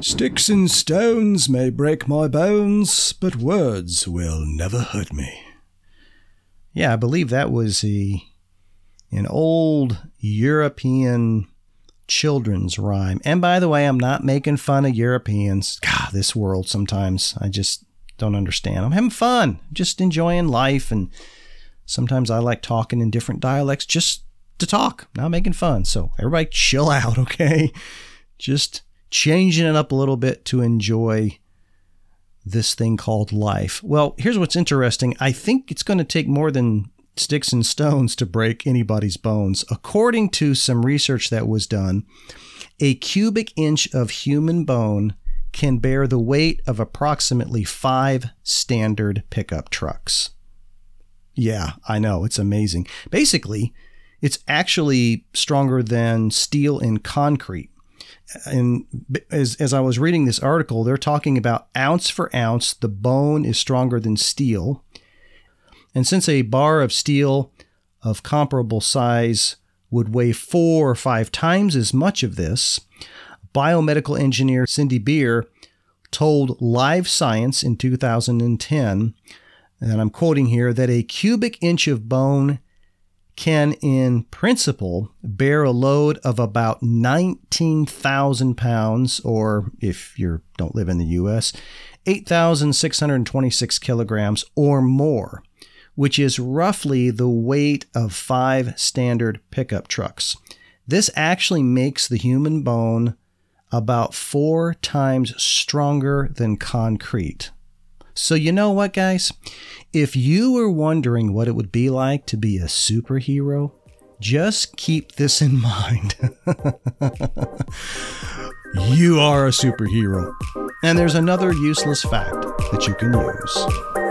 Sticks and stones may break my bones, but words will never hurt me. Yeah, I believe that was a an old European children's rhyme. And by the way, I'm not making fun of Europeans. God, this world sometimes I just don't understand. I'm having fun, just enjoying life and sometimes I like talking in different dialects just to talk, not making fun. So everybody chill out, okay? Just changing it up a little bit to enjoy this thing called life. Well, here's what's interesting. I think it's going to take more than sticks and stones to break anybody's bones. According to some research that was done, a cubic inch of human bone can bear the weight of approximately five standard pickup trucks. Yeah, I know. It's amazing. Basically, it's actually stronger than steel and concrete. And as, as I was reading this article, they're talking about ounce for ounce, the bone is stronger than steel. And since a bar of steel of comparable size would weigh four or five times as much of this, biomedical engineer Cindy Beer told Live Science in 2010, and I'm quoting here, that a cubic inch of bone can, in principle, bear a load of about 19,000 pounds, or if you don't live in the US, 8,626 kilograms or more, which is roughly the weight of five standard pickup trucks. This actually makes the human bone about four times stronger than concrete. So, you know what, guys? If you were wondering what it would be like to be a superhero, just keep this in mind. you are a superhero. And there's another useless fact that you can use.